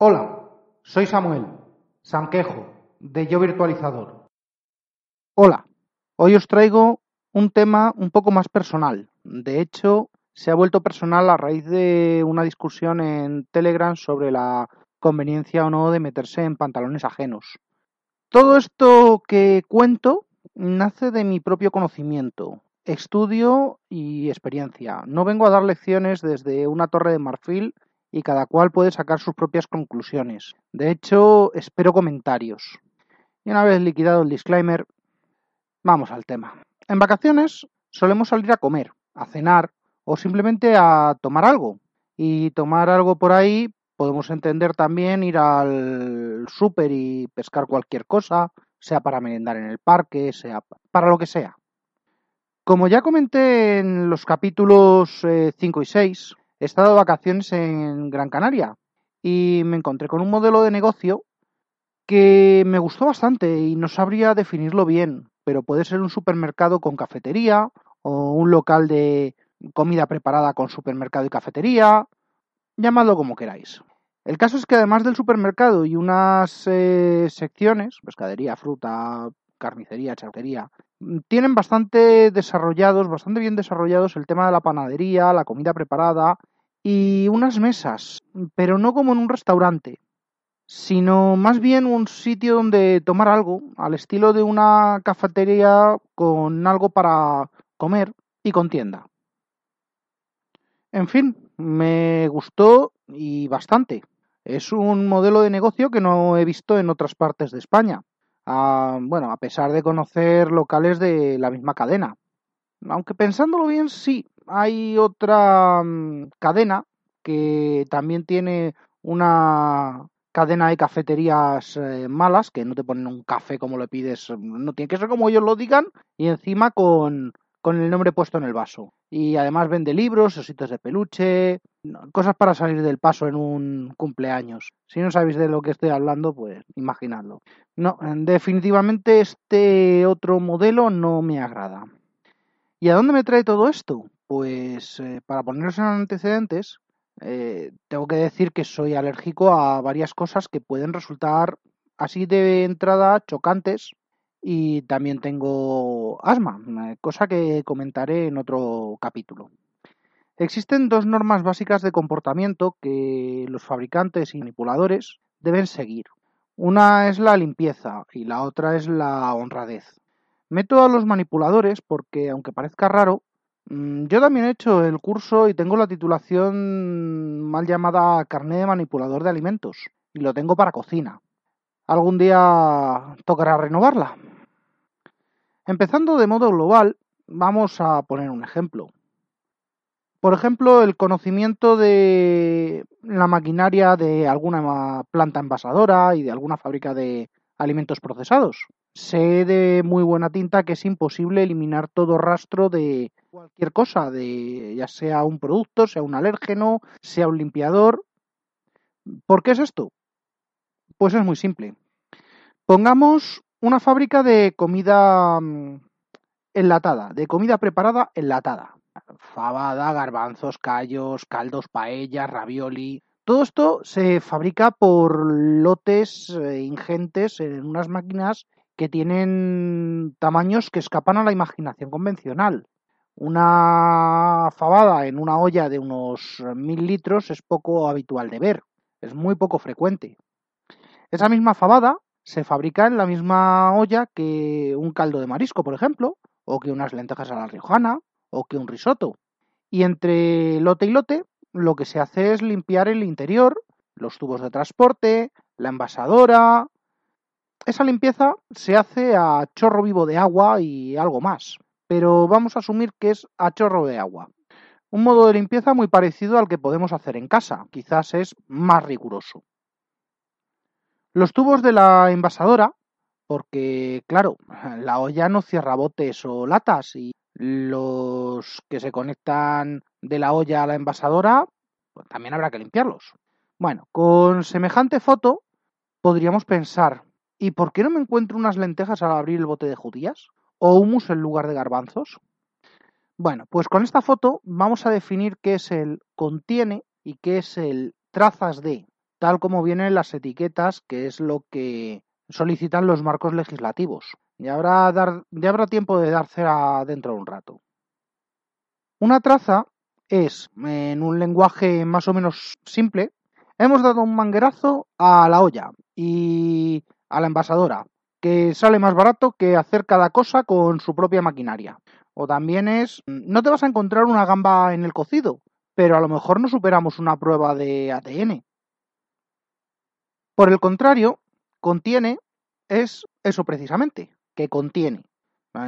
Hola, soy Samuel, Sanquejo, de Yo Virtualizador. Hola, hoy os traigo un tema un poco más personal. De hecho, se ha vuelto personal a raíz de una discusión en Telegram sobre la conveniencia o no de meterse en pantalones ajenos. Todo esto que cuento nace de mi propio conocimiento, estudio y experiencia. No vengo a dar lecciones desde una torre de marfil y cada cual puede sacar sus propias conclusiones. De hecho, espero comentarios. Y una vez liquidado el disclaimer, vamos al tema. En vacaciones solemos salir a comer, a cenar o simplemente a tomar algo. Y tomar algo por ahí podemos entender también ir al súper y pescar cualquier cosa, sea para merendar en el parque, sea para lo que sea. Como ya comenté en los capítulos 5 eh, y 6, he estado de vacaciones en Gran Canaria y me encontré con un modelo de negocio que me gustó bastante y no sabría definirlo bien, pero puede ser un supermercado con cafetería o un local de comida preparada con supermercado y cafetería, llamadlo como queráis. El caso es que además del supermercado y unas eh, secciones, pescadería, fruta, carnicería, charquería, tienen bastante desarrollados, bastante bien desarrollados el tema de la panadería, la comida preparada y unas mesas, pero no como en un restaurante, sino más bien un sitio donde tomar algo, al estilo de una cafetería con algo para comer y con tienda. En fin, me gustó y bastante. Es un modelo de negocio que no he visto en otras partes de España bueno, a pesar de conocer locales de la misma cadena. Aunque pensándolo bien, sí, hay otra mm, cadena que también tiene una cadena de cafeterías eh, malas, que no te ponen un café como le pides, no tiene que ser como ellos lo digan, y encima con, con el nombre puesto en el vaso. Y además vende libros, ositos de peluche, cosas para salir del paso en un cumpleaños. Si no sabéis de lo que estoy hablando, pues imaginadlo. No, definitivamente este otro modelo no me agrada. ¿Y a dónde me trae todo esto? Pues eh, para poneros en antecedentes, eh, tengo que decir que soy alérgico a varias cosas que pueden resultar así de entrada chocantes y también tengo asma, cosa que comentaré en otro capítulo. Existen dos normas básicas de comportamiento que los fabricantes y manipuladores deben seguir. Una es la limpieza y la otra es la honradez. Meto a los manipuladores porque, aunque parezca raro, mm, yo también he hecho el curso y tengo la titulación mal llamada carné de manipulador de alimentos y lo tengo para cocina. Algún día tocará renovarla. Empezando de modo global, vamos a poner un ejemplo. Por ejemplo, el conocimiento de la maquinaria de alguna planta envasadora y de alguna fábrica de alimentos procesados. Sé de muy buena tinta que es imposible eliminar todo rastro de cualquier cosa, de ya sea un producto, sea un alérgeno, sea un limpiador. ¿Por qué es esto? Pues es muy simple. Pongamos una fábrica de comida mm, enlatada, de comida preparada enlatada fabada, garbanzos, callos, caldos, paellas, ravioli. Todo esto se fabrica por lotes eh, ingentes en unas máquinas que tienen tamaños que escapan a la imaginación convencional. Una fabada en una olla de unos mil litros es poco habitual de ver, es muy poco frecuente. Esa misma fabada se fabrica en la misma olla que un caldo de marisco, por ejemplo, o que unas lentejas a la riojana, o que un risotto. Y entre lote y lote, lo que se hace es limpiar el interior, los tubos de transporte, la envasadora. Esa limpieza se hace a chorro vivo de agua y algo más, pero vamos a asumir que es a chorro de agua. Un modo de limpieza muy parecido al que podemos hacer en casa, quizás es más riguroso. Los tubos de la envasadora, porque claro, la olla no cierra botes o latas y los que se conectan de la olla a la envasadora, pues también habrá que limpiarlos. Bueno, con semejante foto podríamos pensar, ¿y por qué no me encuentro unas lentejas al abrir el bote de judías? ¿O humus en lugar de garbanzos? Bueno, pues con esta foto vamos a definir qué es el contiene y qué es el trazas de. Tal como vienen las etiquetas, que es lo que solicitan los marcos legislativos. Y habrá, dar, ya habrá tiempo de dar cera dentro de un rato. Una traza es, en un lenguaje más o menos simple, hemos dado un manguerazo a la olla y a la envasadora, que sale más barato que hacer cada cosa con su propia maquinaria. O también es, no te vas a encontrar una gamba en el cocido, pero a lo mejor no superamos una prueba de ATN. Por el contrario, contiene es eso precisamente, que contiene.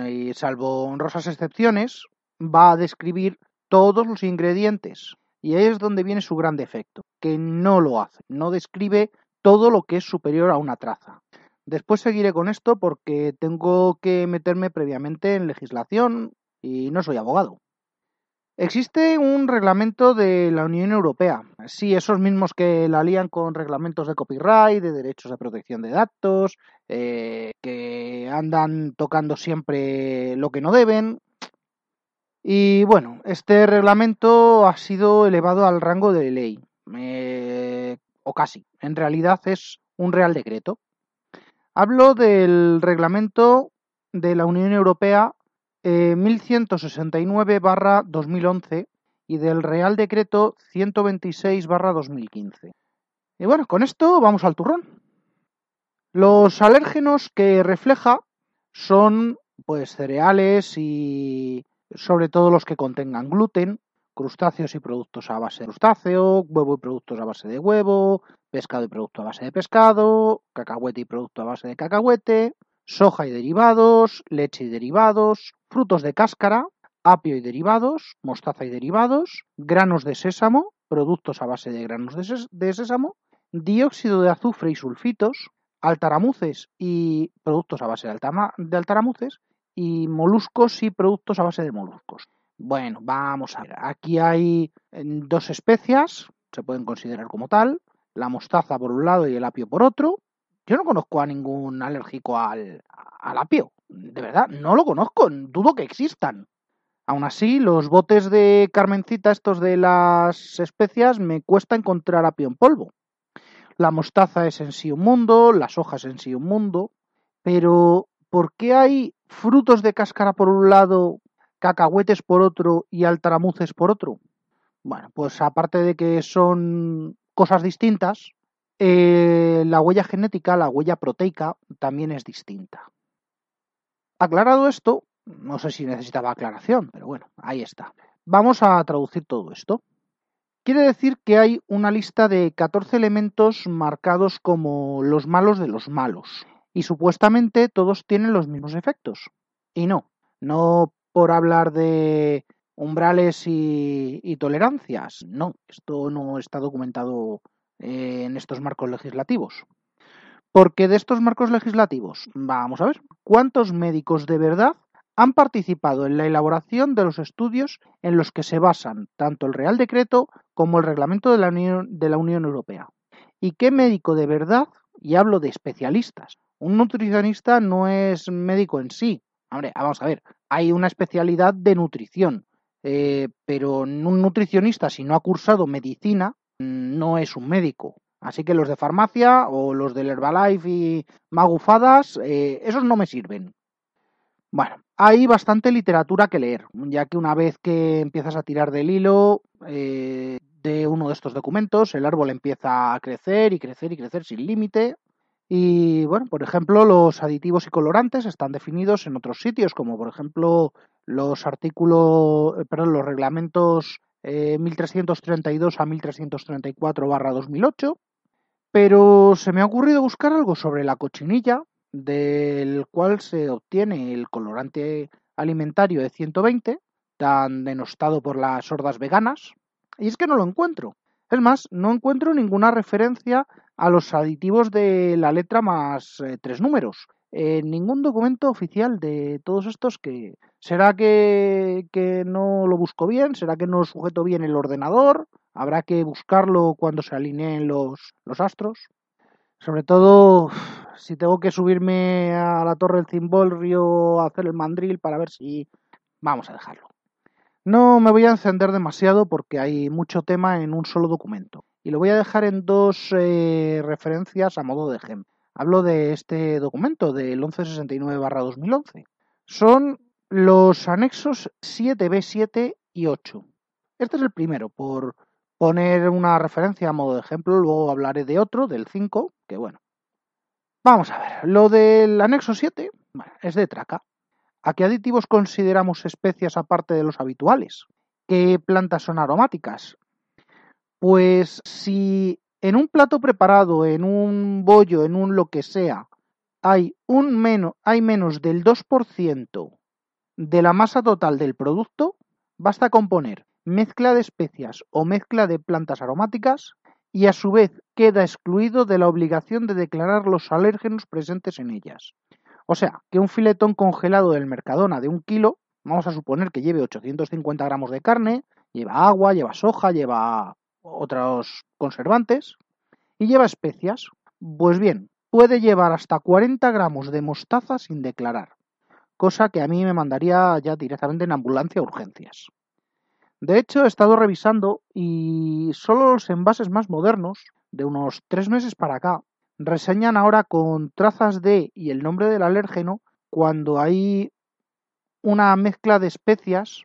Y salvo honrosas excepciones, va a describir todos los ingredientes. Y ahí es donde viene su gran defecto, que no lo hace, no describe todo lo que es superior a una traza. Después seguiré con esto porque tengo que meterme previamente en legislación y no soy abogado. Existe un reglamento de la Unión Europea, sí, esos mismos que la lían con reglamentos de copyright, de derechos de protección de datos, eh, que andan tocando siempre lo que no deben. Y bueno, este reglamento ha sido elevado al rango de ley, eh, o casi. En realidad es un real decreto. Hablo del reglamento de la Unión Europea 1169-2011 eh, y del Real Decreto 126-2015. Y bueno, con esto vamos al turrón. Los alérgenos que refleja son pues cereales y sobre todo los que contengan gluten, crustáceos y productos a base de crustáceo, huevo y productos a base de huevo, pescado y producto a base de pescado, cacahuete y producto a base de cacahuete, soja y derivados, leche y derivados, frutos de cáscara, apio y derivados, mostaza y derivados, granos de sésamo, productos a base de granos de, sésamo, dióxido de azufre y sulfitos, altaramuces y productos a base de, de altaramuces, y moluscos y productos a base de moluscos. Bueno, vamos a ver. Aquí hay dos especias, se pueden considerar como tal, la mostaza por un lado y el apio por otro, yo no conozco a ningún alérgico al, apio. De verdad, no lo conozco. Dudo que existan. Aún así, los botes de Carmencita, estos de las especias, me cuesta encontrar apio en polvo. La mostaza es en sí un mundo, las hojas en sí un mundo, pero ¿por qué hay frutos de cáscara por un lado, cacahuetes por otro y altaramuces por otro? Bueno, pues aparte de que son cosas distintas, eh, la huella genética, la huella proteica, también es distinta. Aclarado esto, no sé si necesitaba aclaración, pero bueno, ahí está. Vamos a traducir todo esto. Quiere decir que hay una lista de 14 elementos marcados como los malos de los malos. Y supuestamente todos tienen los mismos efectos. Y no, no por hablar de umbrales y, y tolerancias. No, esto no está documentado en estos marcos legislativos. Porque de estos marcos legislativos, vamos a ver, ¿cuántos médicos de verdad han participado en la elaboración de los estudios en los que se basan tanto el Real Decreto como el Reglamento de la Unión, de la Unión Europea? ¿Y qué médico de verdad, y hablo de especialistas, un nutricionista no es médico en sí? Hombre, vamos a ver, hay una especialidad de nutrición, eh, pero un nutricionista, si no ha cursado medicina, no es un médico. Así que los de farmacia o los del Herbalife y magufadas, eh, esos no me sirven. Bueno, hay bastante literatura que leer, ya que una vez que empiezas a tirar del hilo eh, de uno de estos documentos, el árbol empieza a crecer y crecer y crecer sin límite. Y bueno, por ejemplo, los aditivos y colorantes están definidos en otros sitios, como por ejemplo los artículos, eh, perdón, los reglamentos 1332 eh, a 1334 barra 2008, pero se me ha ocurrido buscar algo sobre la cochinilla, del cual se obtiene el colorante alimentario de 120, tan denostado por las sordas veganas, y es que no lo encuentro. Es más, no encuentro ninguna referencia a los aditivos de la letra más eh, tres números, en ningún documento oficial de todos estos que será que, no lo busco bien, será que no sujeto bien el ordenador, habrá que buscarlo cuando se alineen los, los astros. Sobre todo si tengo que subirme a la torre del cimbolrio a hacer el mandril para ver si vamos a dejarlo. No me voy a encender demasiado porque hay mucho tema en un solo documento. y lo voy a dejar en dos eh, referencias a modo de ejemplo. Hablo de este documento del 1169-2011. Son los anexos 7b7 y 8. Este es el primero, por poner una referencia a modo de ejemplo, luego hablaré de otro, del 5, que bueno. Vamos a ver, lo del anexo 7 es de traca. ¿A qué aditivos consideramos especias aparte de los habituales? ¿Qué plantas son aromáticas? Pues si en un plato preparado, en un bollo, en un lo que sea, hay, un menos, hay menos del 2% de la masa total del producto, basta con poner mezcla de especias o mezcla de plantas aromáticas y a su vez queda excluido de la obligación de declarar los alérgenos presentes en ellas. O sea, que un filetón congelado del Mercadona de un kilo, vamos a suponer que lleve 850 gramos de carne, lleva agua, lleva soja, lleva otros conservantes y lleva especias. Pues bien, puede llevar hasta 40 gramos de mostaza sin declarar cosa que a mí me mandaría ya directamente en ambulancia a urgencias. De hecho, he estado revisando y solo los envases más modernos, de unos tres meses para acá, reseñan ahora con trazas de y el nombre del alérgeno cuando hay una mezcla de especias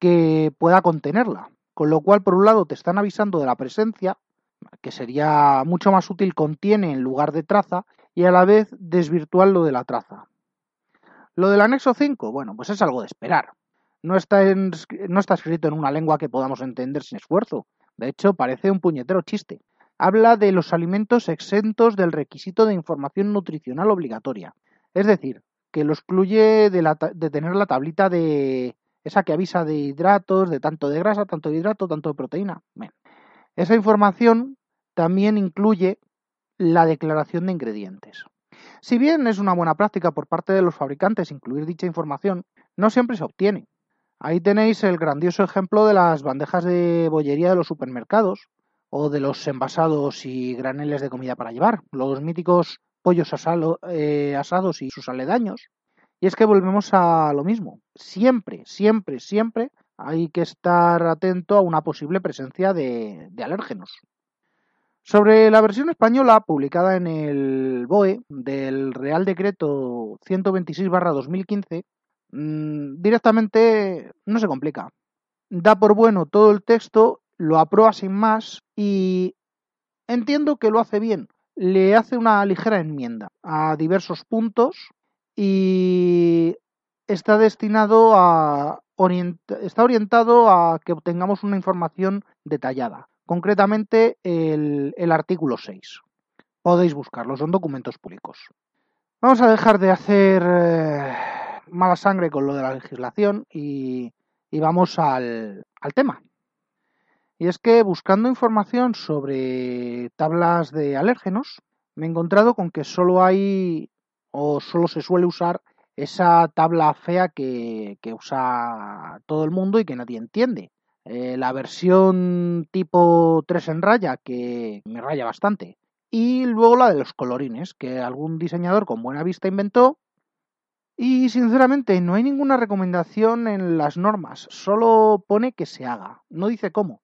que pueda contenerla. Con lo cual, por un lado, te están avisando de la presencia, que sería mucho más útil contiene en lugar de traza, y a la vez desvirtuar lo de la traza. Lo del anexo 5, bueno, pues es algo de esperar. No está, no está escrito en una lengua que podamos entender sin esfuerzo. De hecho, parece un puñetero chiste. Habla de los alimentos exentos del requisito de información nutricional obligatoria. Es decir, que lo excluye de, de tener la tablita de esa que avisa de hidratos, de tanto de grasa, tanto de hidrato, tanto de proteína. Esa información también incluye la declaración de ingredientes. Si bien es una buena práctica por parte de los fabricantes incluir dicha información, no siempre se obtiene. Ahí tenéis el grandioso ejemplo de las bandejas de bollería de los supermercados o de los envasados y graneles de comida para llevar, los míticos pollos eh, asados y sus aledaños. Y es que volvemos a lo mismo. Siempre, siempre, siempre hay que estar atento a una posible presencia de alérgenos. Sobre la versión española publicada en el BOE del Real Decreto 126-2015, mm, directamente no se complica. Da por bueno todo el texto, lo aprueba sin más y entiendo que lo hace bien. Le hace una ligera enmienda a diversos puntos y está destinado a está orientado a que obtengamos una información detallada concretamente el, artículo 6. Podéis buscarlo, son documentos públicos. Vamos a dejar de hacer eh, mala sangre con lo de la legislación y, vamos al, al tema. Y es que buscando información sobre tablas de alérgenos, me he encontrado con que solo hay o solo se suele usar esa tabla fea que, que, usa todo el mundo y que nadie entiende. Eh, la versión tipo 3 en raya, que me raya bastante, y luego la de los colorines, que algún diseñador con buena vista inventó. Y sinceramente no hay ninguna recomendación en las normas, solo pone que se haga, no dice cómo.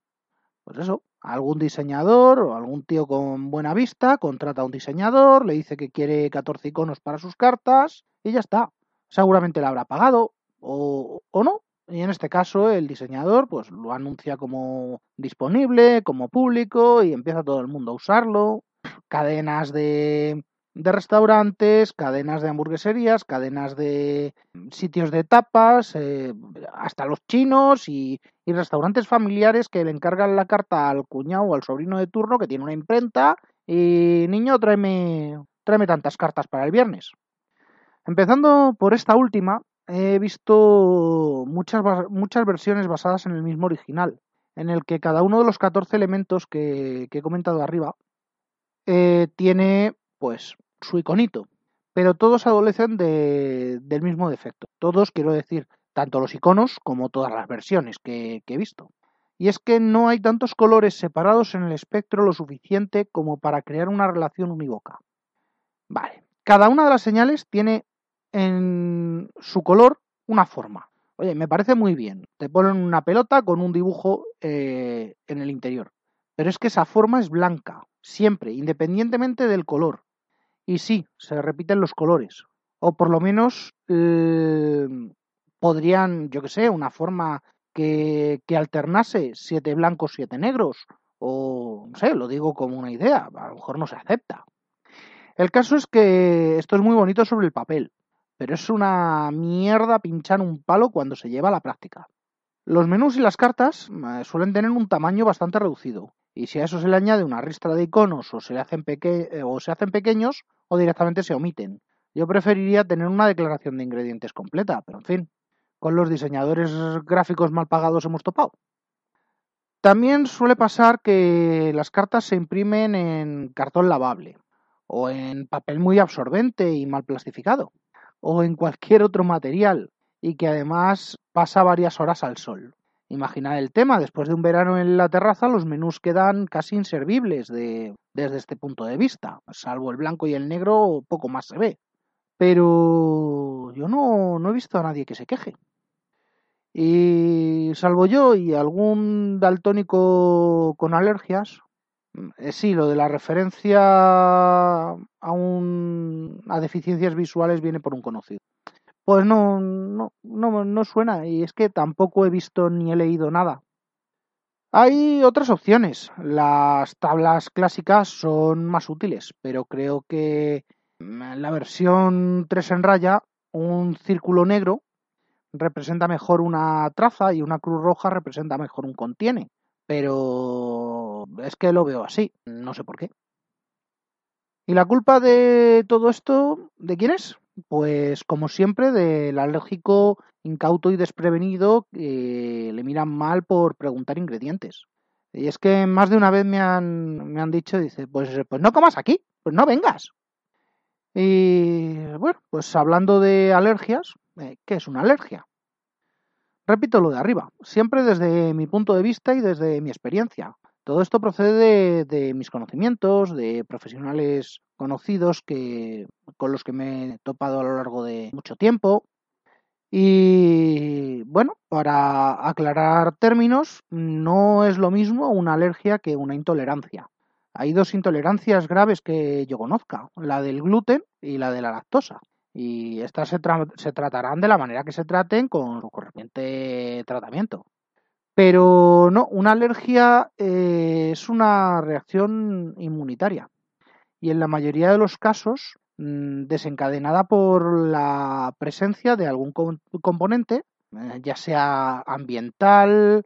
Pues eso, algún diseñador o algún tío con buena vista contrata a un diseñador, le dice que quiere 14 iconos para sus cartas y ya está. Seguramente le habrá pagado o, o no, y en este caso el diseñador pues lo anuncia como disponible, como público y empieza todo el mundo a usarlo. Cadenas de, de restaurantes, cadenas de hamburgueserías, cadenas de sitios de tapas, eh, hasta los chinos y, y, restaurantes familiares que le encargan la carta al cuñado o al sobrino de turno que tiene una imprenta y niño tráeme, tráeme tantas cartas para el viernes. Empezando por esta última, he visto muchas, muchas versiones basadas en el mismo original, en el que cada uno de los 14 elementos que, he comentado arriba eh, tiene pues su iconito, pero todos adolecen de, del mismo defecto. Todos, quiero decir, tanto los iconos como todas las versiones que, he visto. Y es que no hay tantos colores separados en el espectro lo suficiente como para crear una relación unívoca. Vale, cada una de las señales tiene en su color una forma. Oye, me parece muy bien. Te ponen una pelota con un dibujo eh, en el interior. pero es que esa forma es blanca, siempre, independientemente del color. Y sí, se repiten los colores. O por lo menos eh, podrían, yo que sé, una forma que, que alternase siete blancos, siete negros. O, no sé, lo digo como una idea, a lo mejor no se acepta. El caso es que esto es muy bonito sobre el papel, pero es una mierda pinchar un palo cuando se lleva a la práctica. Los menús y las cartas eh, suelen tener un tamaño bastante reducido, y si a eso se le añade una ristra de iconos o se, le hacen eh, o se hacen pequeños o directamente se omiten. Yo preferiría tener una declaración de ingredientes completa, pero en fin, con los diseñadores gráficos mal pagados hemos topado. También suele pasar que las cartas se imprimen en cartón lavable, o en papel muy absorbente y mal plastificado, o en cualquier otro material, y que además pasa varias horas al sol. Imaginad el tema, después de un verano en la terraza los menús quedan casi inservibles desde este punto de vista, salvo el blanco y el negro poco más se ve. Pero yo no, no he visto a nadie que se queje. Y salvo yo y algún daltónico con alergias, eh, sí, lo de la referencia a, un, a deficiencias visuales viene por un conocido. Pues no, no, no, no suena y es que tampoco he visto ni he leído nada. Hay otras opciones. Las tablas clásicas son más útiles, pero creo que la versión 3 en raya, un círculo negro representa mejor una traza y una cruz roja representa mejor un contiene. Pero es que lo veo así, no sé por qué. ¿Y la culpa de todo esto, de quién es? Pues como siempre, del alérgico incauto y desprevenido que le miran mal por preguntar ingredientes. Y es que más de una vez me han, me han dicho, dice, pues, pues no comas aquí, pues no vengas. Y bueno, pues hablando de alergias, eh, ¿qué es una alergia? Repito lo de arriba, siempre desde mi punto de vista y desde mi experiencia. Todo esto procede de, mis conocimientos, de profesionales conocidos que, con los que me he topado a lo largo de mucho tiempo. Y bueno, para aclarar términos, no es lo mismo una alergia que una intolerancia. Hay dos intolerancias graves que yo conozca, la del gluten y la de la lactosa. Y estas se, tratarán de la manera que se traten con su correspondiente tratamiento. Pero no, una alergia eh, es una reacción inmunitaria y en la mayoría de los casos mm, desencadenada por la presencia de algún componente, eh, ya sea ambiental,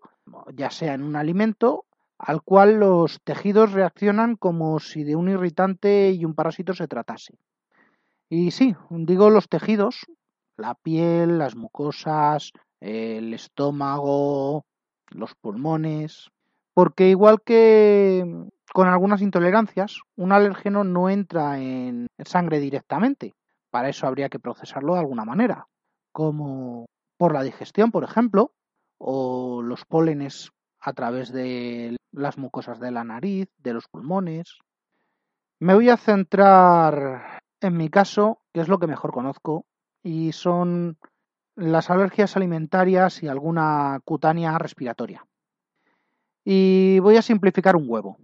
ya sea en un alimento, al cual los tejidos reaccionan como si de un irritante y un parásito se tratase. Y sí, digo los tejidos, la piel, las mucosas, el estómago, los pulmones, porque igual que con algunas intolerancias, un alérgeno no entra en sangre directamente. Para eso habría que procesarlo de alguna manera, como por la digestión, por ejemplo, o los pólenes a través de las mucosas de la nariz, de los pulmones. Me voy a centrar en mi caso, que es lo que mejor conozco, y son las alergias alimentarias y alguna cutánea respiratoria. Y voy a simplificar un huevo.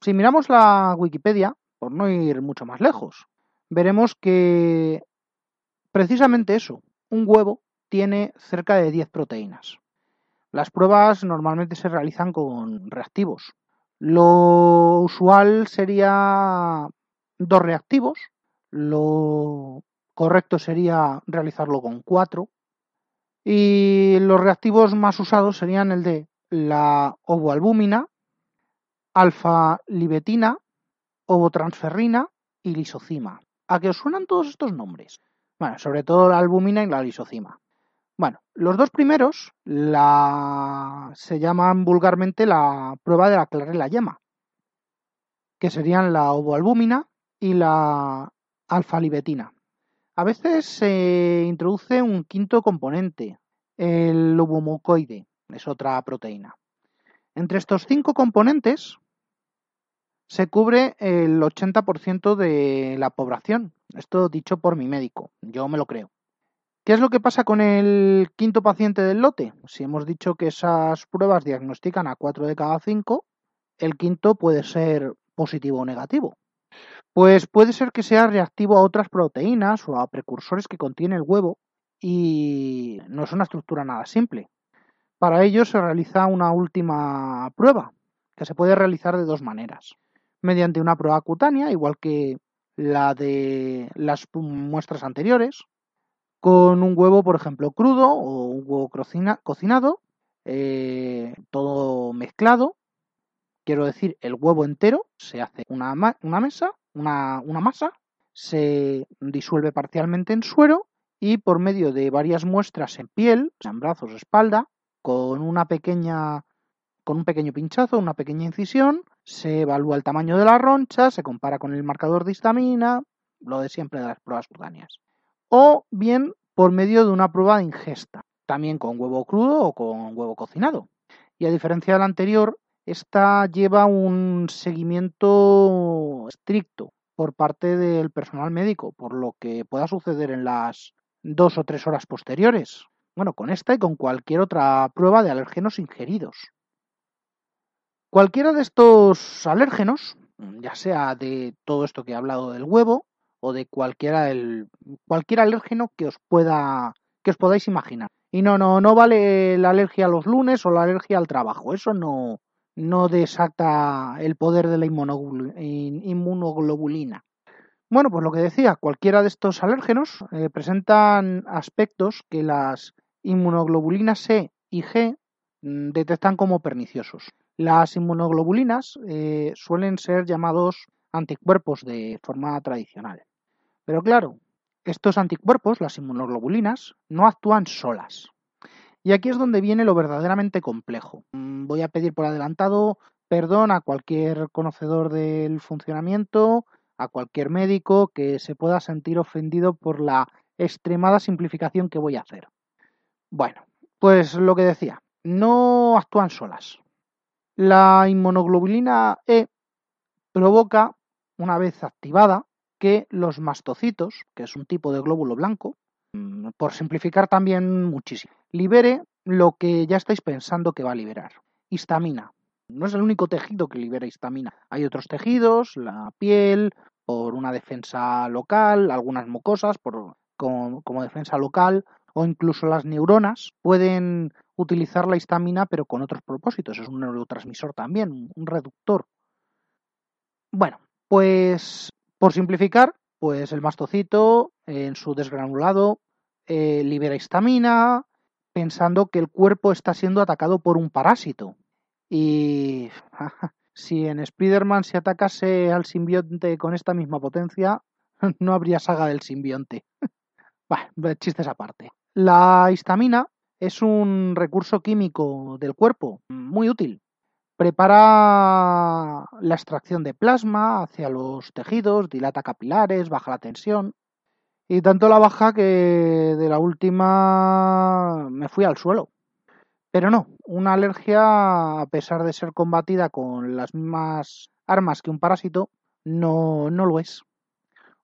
Si miramos la Wikipedia, por no ir mucho más lejos, veremos que precisamente eso, un huevo tiene cerca de 10 proteínas. Las pruebas normalmente se realizan con reactivos. Lo usual sería dos reactivos. Lo correcto sería realizarlo con cuatro. Y los reactivos más usados serían el de la ovoalbúmina, alfa-libetina, ovotransferrina y lisocima. ¿A qué os suenan todos estos nombres? Bueno, sobre todo la albúmina y la lisocima. Bueno, los dos primeros se llaman vulgarmente la prueba de la clara y la yema, que serían la ovoalbúmina y la alfa-libetina. A veces se introduce un quinto componente, el ovomucoide, es otra proteína. Entre estos cinco componentes se cubre el 80% de la población. Esto dicho por mi médico, yo me lo creo. ¿Qué es lo que pasa con el quinto paciente del lote? Si hemos dicho que esas pruebas diagnostican a 4 de cada 5, el quinto puede ser positivo o negativo. Pues puede ser que sea reactivo a otras proteínas o a precursores que contiene el huevo y no es una estructura nada simple. Para ello se realiza una última prueba, que se puede realizar de dos maneras. Mediante una prueba cutánea, igual que la de las muestras anteriores, con un huevo, por ejemplo, crudo o un huevo cocinado, eh, todo mezclado. Quiero decir, el huevo entero se hace una, mesa, una, una masa, se disuelve parcialmente en suero y por medio de varias muestras en piel, en brazos, espalda, con una pequeña con un pequeño pinchazo, una pequeña incisión, se evalúa el tamaño de la roncha, se compara con el marcador de histamina, lo de siempre de las pruebas cutáneas. O bien por medio de una prueba de ingesta, también con huevo crudo o con huevo cocinado. Y a diferencia de la anterior, esta lleva un seguimiento estricto por parte del personal médico, por lo que pueda suceder en las dos o tres horas posteriores. Bueno, con esta y con cualquier otra prueba de alérgenos ingeridos. Cualquiera de estos alérgenos, ya sea de todo esto que he hablado del huevo o de cualquiera el, cualquier alérgeno que os pueda que os podáis imaginar. Y no, no, no vale la alergia a los lunes o la alergia al trabajo. Eso no, no desacta el poder de la inmunoglobulina. Bueno, pues lo que decía, cualquiera de estos alérgenos eh, presentan aspectos que las inmunoglobulinas C y G mm, detectan como perniciosos. Las inmunoglobulinas eh, suelen ser llamados anticuerpos de forma tradicional. Pero claro, estos anticuerpos, las inmunoglobulinas, no actúan solas. Y aquí es donde viene lo verdaderamente complejo. Mm, voy a pedir por adelantado perdón a cualquier conocedor del funcionamiento, a cualquier médico que se pueda sentir ofendido por la extremada simplificación que voy a hacer. Bueno, pues lo que decía, no actúan solas. La inmunoglobulina E provoca, una vez activada, que los mastocitos, que es un tipo de glóbulo blanco, mm, por simplificar también muchísimo, libere lo que ya estáis pensando que va a liberar, histamina. No es el único tejido que libera histamina. Hay otros tejidos, la piel, por una defensa local, algunas mucosas por, como defensa local, o incluso las neuronas pueden utilizar la histamina pero con otros propósitos. Es un neurotransmisor también, un reductor. Bueno, pues por simplificar, pues el mastocito en su desgranulado eh, libera histamina pensando que el cuerpo está siendo atacado por un parásito. Y si en Spider-Man se atacase al simbionte con esta misma potencia, no habría saga del simbionte. Chistes aparte. La histamina es un recurso químico del cuerpo muy útil. Prepara la extracción de plasma hacia los tejidos, dilata capilares, baja la tensión. Y tanto la baja que de la última me fui al suelo. Pero no, una alergia, a pesar de ser combatida con las mismas armas que un parásito, no, no lo es.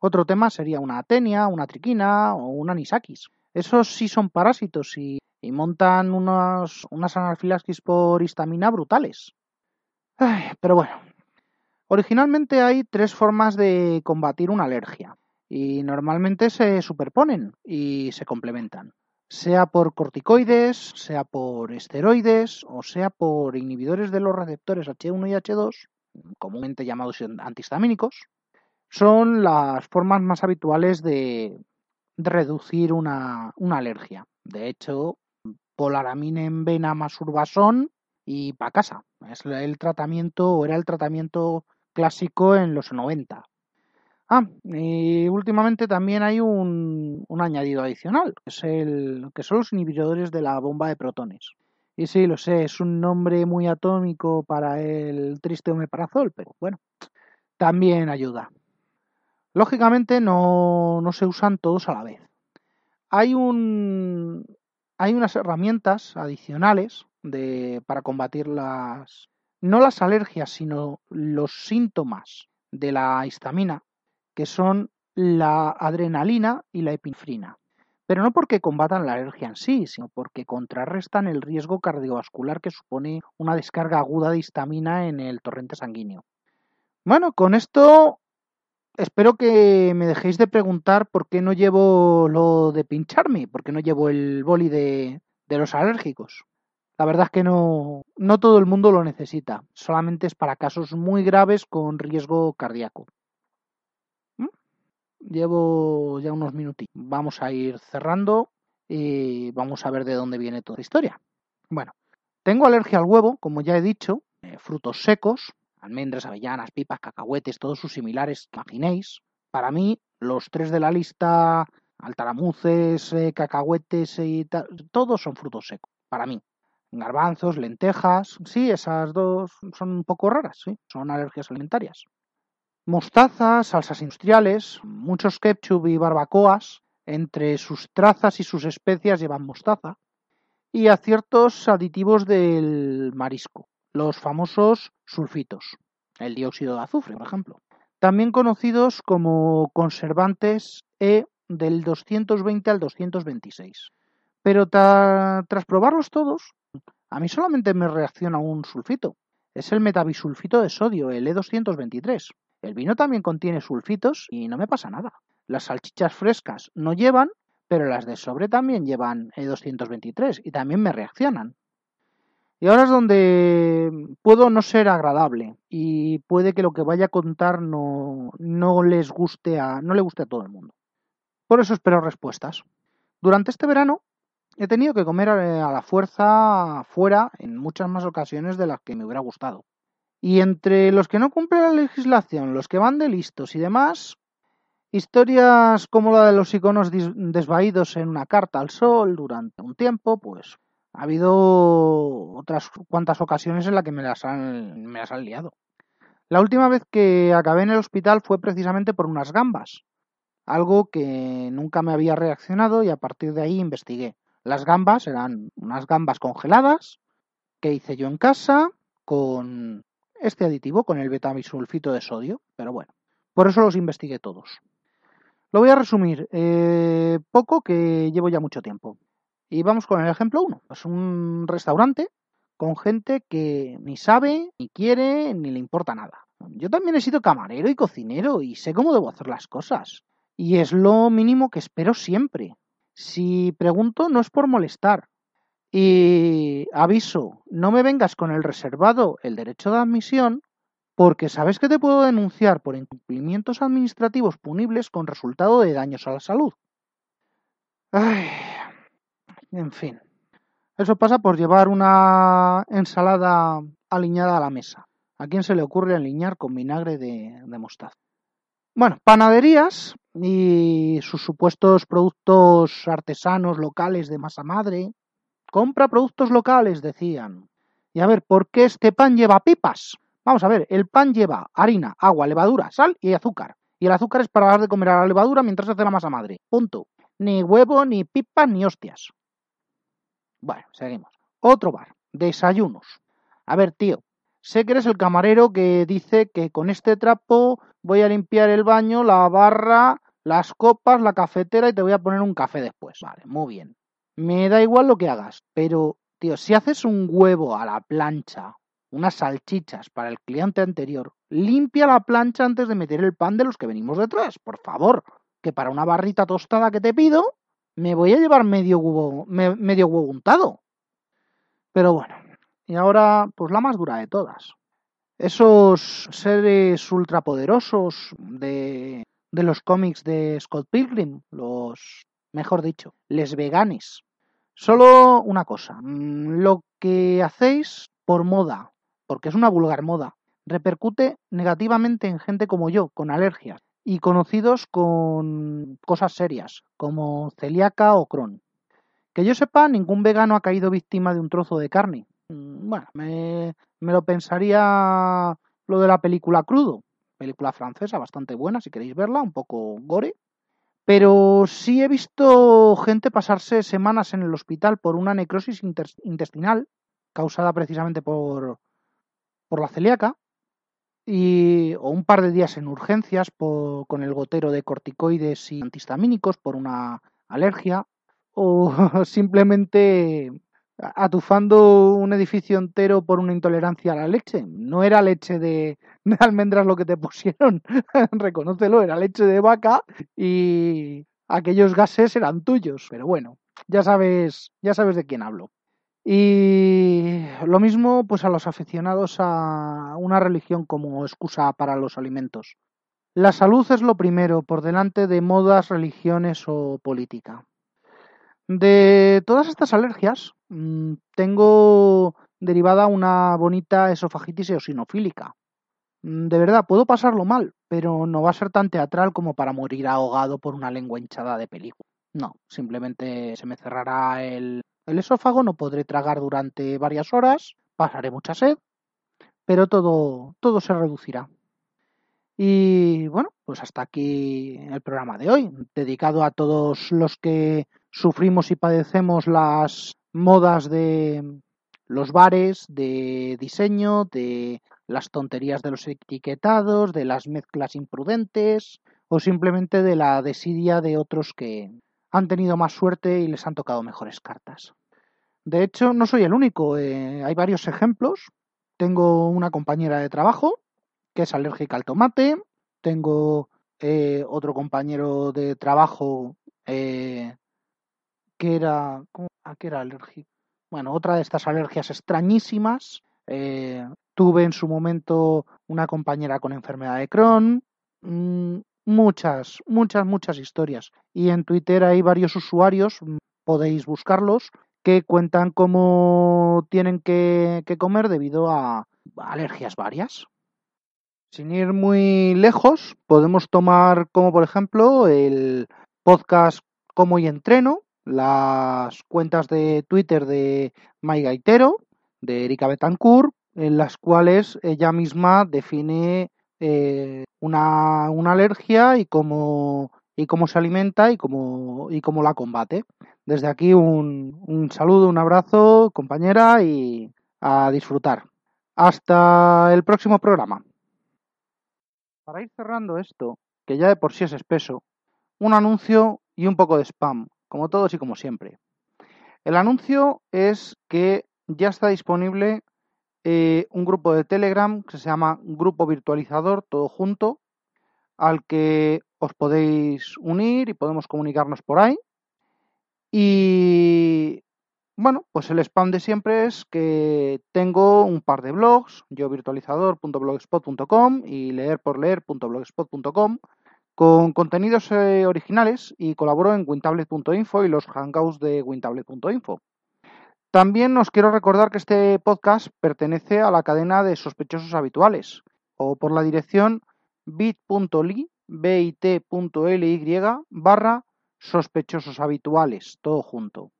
Otro tema sería una atenia, una triquina o una anisakis. Esos sí son parásitos y, montan unas anafilaxis por histamina brutales. pero bueno, originalmente hay tres formas de combatir una alergia y normalmente se superponen y se complementan, sea por corticoides, sea por esteroides o sea por inhibidores de los receptores H1 y H2, comúnmente llamados antihistamínicos, son las formas más habituales de, reducir una, alergia. De hecho, polaramine en vena más urbasón y para casa. Es el tratamiento, o era el tratamiento clásico en los 90. Ah, y últimamente también hay un, un añadido adicional, que, es el, que son los inhibidores de la bomba de protones. Y sí, lo sé, es un nombre muy atómico para el triste omeprazol, pero bueno, también ayuda. Lógicamente no, se usan todos a la vez. Hay, un, hay unas herramientas adicionales para combatir las, no las alergias, sino los síntomas de la histamina, que son la adrenalina y la epinefrina. pero no porque combatan la alergia en sí, sino porque contrarrestan el riesgo cardiovascular que supone una descarga aguda de histamina en el torrente sanguíneo. Bueno, con esto espero que me dejéis de preguntar por qué no llevo lo de pincharme, por qué no llevo el boli de, los alérgicos. La verdad es que no, no todo el mundo lo necesita, solamente es para casos muy graves con riesgo cardíaco. ¿Mm? Llevo ya unos minutitos. Vamos a ir cerrando y vamos a ver de dónde viene toda la historia. Bueno, tengo alergia al huevo, como ya he dicho, eh, frutos secos, almendras, avellanas, pipas, cacahuetes, todos sus similares, imaginéis. Para mí, los tres de la lista, altaramuces, eh, cacahuetes y tal, todos son frutos secos, para mí. Garbanzos, lentejas, sí, esas dos son un poco raras, sí, son alergias alimentarias. Mostaza, salsas industriales, muchos ketchup y barbacoas, entre sus trazas y sus especias llevan mostaza, y a ciertos aditivos del marisco, los famosos sulfitos, el dióxido de azufre, por ejemplo, también conocidos como conservantes E del 220 al 226. Pero tras probarlos todos, a mí solamente me reacciona un sulfito. Es el metabisulfito de sodio, el E223. El vino también contiene sulfitos y no me pasa nada. Las salchichas frescas no llevan, pero las de sobre también llevan E223 y también me reaccionan. Y ahora es donde puedo no ser agradable y puede que lo que vaya a contar no, no les guste a, no le guste a todo el mundo. Por eso espero respuestas. Durante este verano he tenido que comer eh, a la fuerza fuera en muchas más ocasiones de las que me hubiera gustado. Y entre los que no cumplen la legislación, los que van de listos y demás, historias como la de los iconos desvaídos en una carta al sol durante un tiempo, pues ha habido otras cuantas ocasiones en las que me las, han, me las han liado. La última vez que acabé en el hospital fue precisamente por unas gambas, algo que nunca me había reaccionado y a partir de ahí investigué. Las gambas eran unas gambas congeladas que hice yo en casa con este aditivo, con el betabisulfito de sodio, pero bueno, por eso los investigué todos. Lo voy a resumir eh, poco que llevo ya mucho tiempo. Y vamos con el ejemplo 1. Es un restaurante con gente que ni sabe, ni quiere, ni le importa nada. Yo también he sido camarero y cocinero y sé cómo debo hacer las cosas. Y es lo mínimo que espero siempre. Si pregunto no es por molestar. Y aviso, no me vengas con el reservado, el derecho de admisión, porque sabes que te puedo denunciar por incumplimientos administrativos punibles con resultado de daños a la salud. Ay, en fin. Eso pasa por llevar una ensalada aliñada a la mesa. ¿A quién se le ocurre aliñar con vinagre de, de mostaza? Bueno, panaderías y sus supuestos productos artesanos locales de masa madre. Compra productos locales, decían. Y a ver, ¿por qué este pan lleva pipas? Vamos a ver, el pan lleva harina, agua, levadura, sal y azúcar. Y el azúcar es para dar de comer a la levadura mientras se hace la masa madre. Punto. Ni huevo, ni pipas, ni hostias. Bueno, seguimos. Otro bar. Desayunos. A ver, tío. Sé que eres el camarero que dice que con este trapo voy a limpiar el baño, la barra, las copas, la cafetera y te voy a poner un café después. Vale, muy bien. Me da igual lo que hagas, pero, tío, si haces un huevo a la plancha, unas salchichas para el cliente anterior, limpia la plancha antes de meter el pan de los que venimos detrás, por favor. Que para una barrita tostada que te pido, me voy a llevar medio huevo, medio huevo untado. Pero bueno, y ahora, pues la más dura de todas. Esos seres ultrapoderosos de, de los cómics de Scott Pilgrim, los, mejor dicho, les veganes. Solo una cosa, mm, lo que hacéis por moda, porque es una vulgar moda, repercute negativamente en gente como yo, con alergias, y conocidos con cosas serias, como celíaca o Crohn. Que yo sepa, ningún vegano ha caído víctima de un trozo de carne. Mm, bueno, me, me lo pensaría lo de la película Crudo, película francesa bastante buena, si queréis verla, un poco gore. Pero sí he visto gente pasarse semanas en el hospital por una necrosis intestinal causada precisamente por, por la celíaca y, o un par de días en urgencias con el gotero de corticoides y antihistamínicos por una alergia. o simplemente atufando un edificio entero por una intolerancia a la leche. No era leche de, almendras lo que te pusieron, reconócelo, era leche de vaca y aquellos gases eran tuyos. Pero bueno, ya sabes, ya sabes de quién hablo. Y lo mismo pues a los aficionados a una religión como excusa para los alimentos. La salud es lo primero, por delante de modas, religiones o política. De todas estas alergias, mm, tengo derivada una bonita esofagitis eosinofílica. Mm, de verdad, puedo pasarlo mal, pero no va a ser tan teatral como para morir ahogado por una lengua hinchada de película. No, simplemente se me cerrará el, el esófago, no podré tragar durante varias horas, pasaré mucha sed, pero todo, todo se reducirá. Y bueno, pues hasta aquí el programa de hoy, dedicado a todos los que sufrimos y padecemos las modas de los bares, de diseño, de las tonterías de los etiquetados, de las mezclas imprudentes o simplemente de la desidia de otros que han tenido más suerte y les han tocado mejores cartas. De hecho, no soy el único, eh, hay varios ejemplos. Tengo una compañera de trabajo que es alérgica al tomate, tengo eh, otro compañero de trabajo eh, que era, ¿a qué era alérgico? Bueno, otra de estas alergias extrañísimas. Eh, tuve en su momento una compañera con enfermedad de Crohn. Mm, muchas, muchas, muchas historias. Y en Twitter hay varios usuarios, mm, podéis buscarlos, que cuentan cómo tienen que, que comer debido a alergias varias. Sin ir muy lejos, podemos tomar como por ejemplo el podcast Como y Entreno, las cuentas de Twitter de Mai Gaitero, de Erika Betancourt, en las cuales ella misma define eh, una, alergia y cómo, y cómo se alimenta y cómo, y cómo la combate. Desde aquí un, un saludo, un abrazo, compañera, y a disfrutar. Hasta el próximo programa. Para ir cerrando esto, que ya de por sí es espeso, un anuncio y un poco de spam como todos y como siempre. El anuncio es que ya está disponible eh, un grupo de Telegram que se llama Grupo Virtualizador, todo junto, al que os podéis unir y podemos comunicarnos por ahí. Y bueno, pues el spam de siempre es que tengo un par de blogs, yo virtualizador.blogspot.com y leerporleer.blogspot.com con contenidos eh, originales y colaboro en wintablet.info y los hangouts de wintablet.info. También os quiero recordar que este podcast pertenece a la cadena de sospechosos habituales o por la dirección bit.ly bit.ly barra sospechosos habituales, todo junto.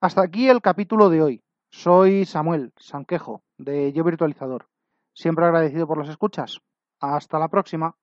Hasta aquí el capítulo de hoy. Soy Samuel Sanquejo, de Yo Virtualizador. Siempre agradecido por las escuchas. Hasta la próxima.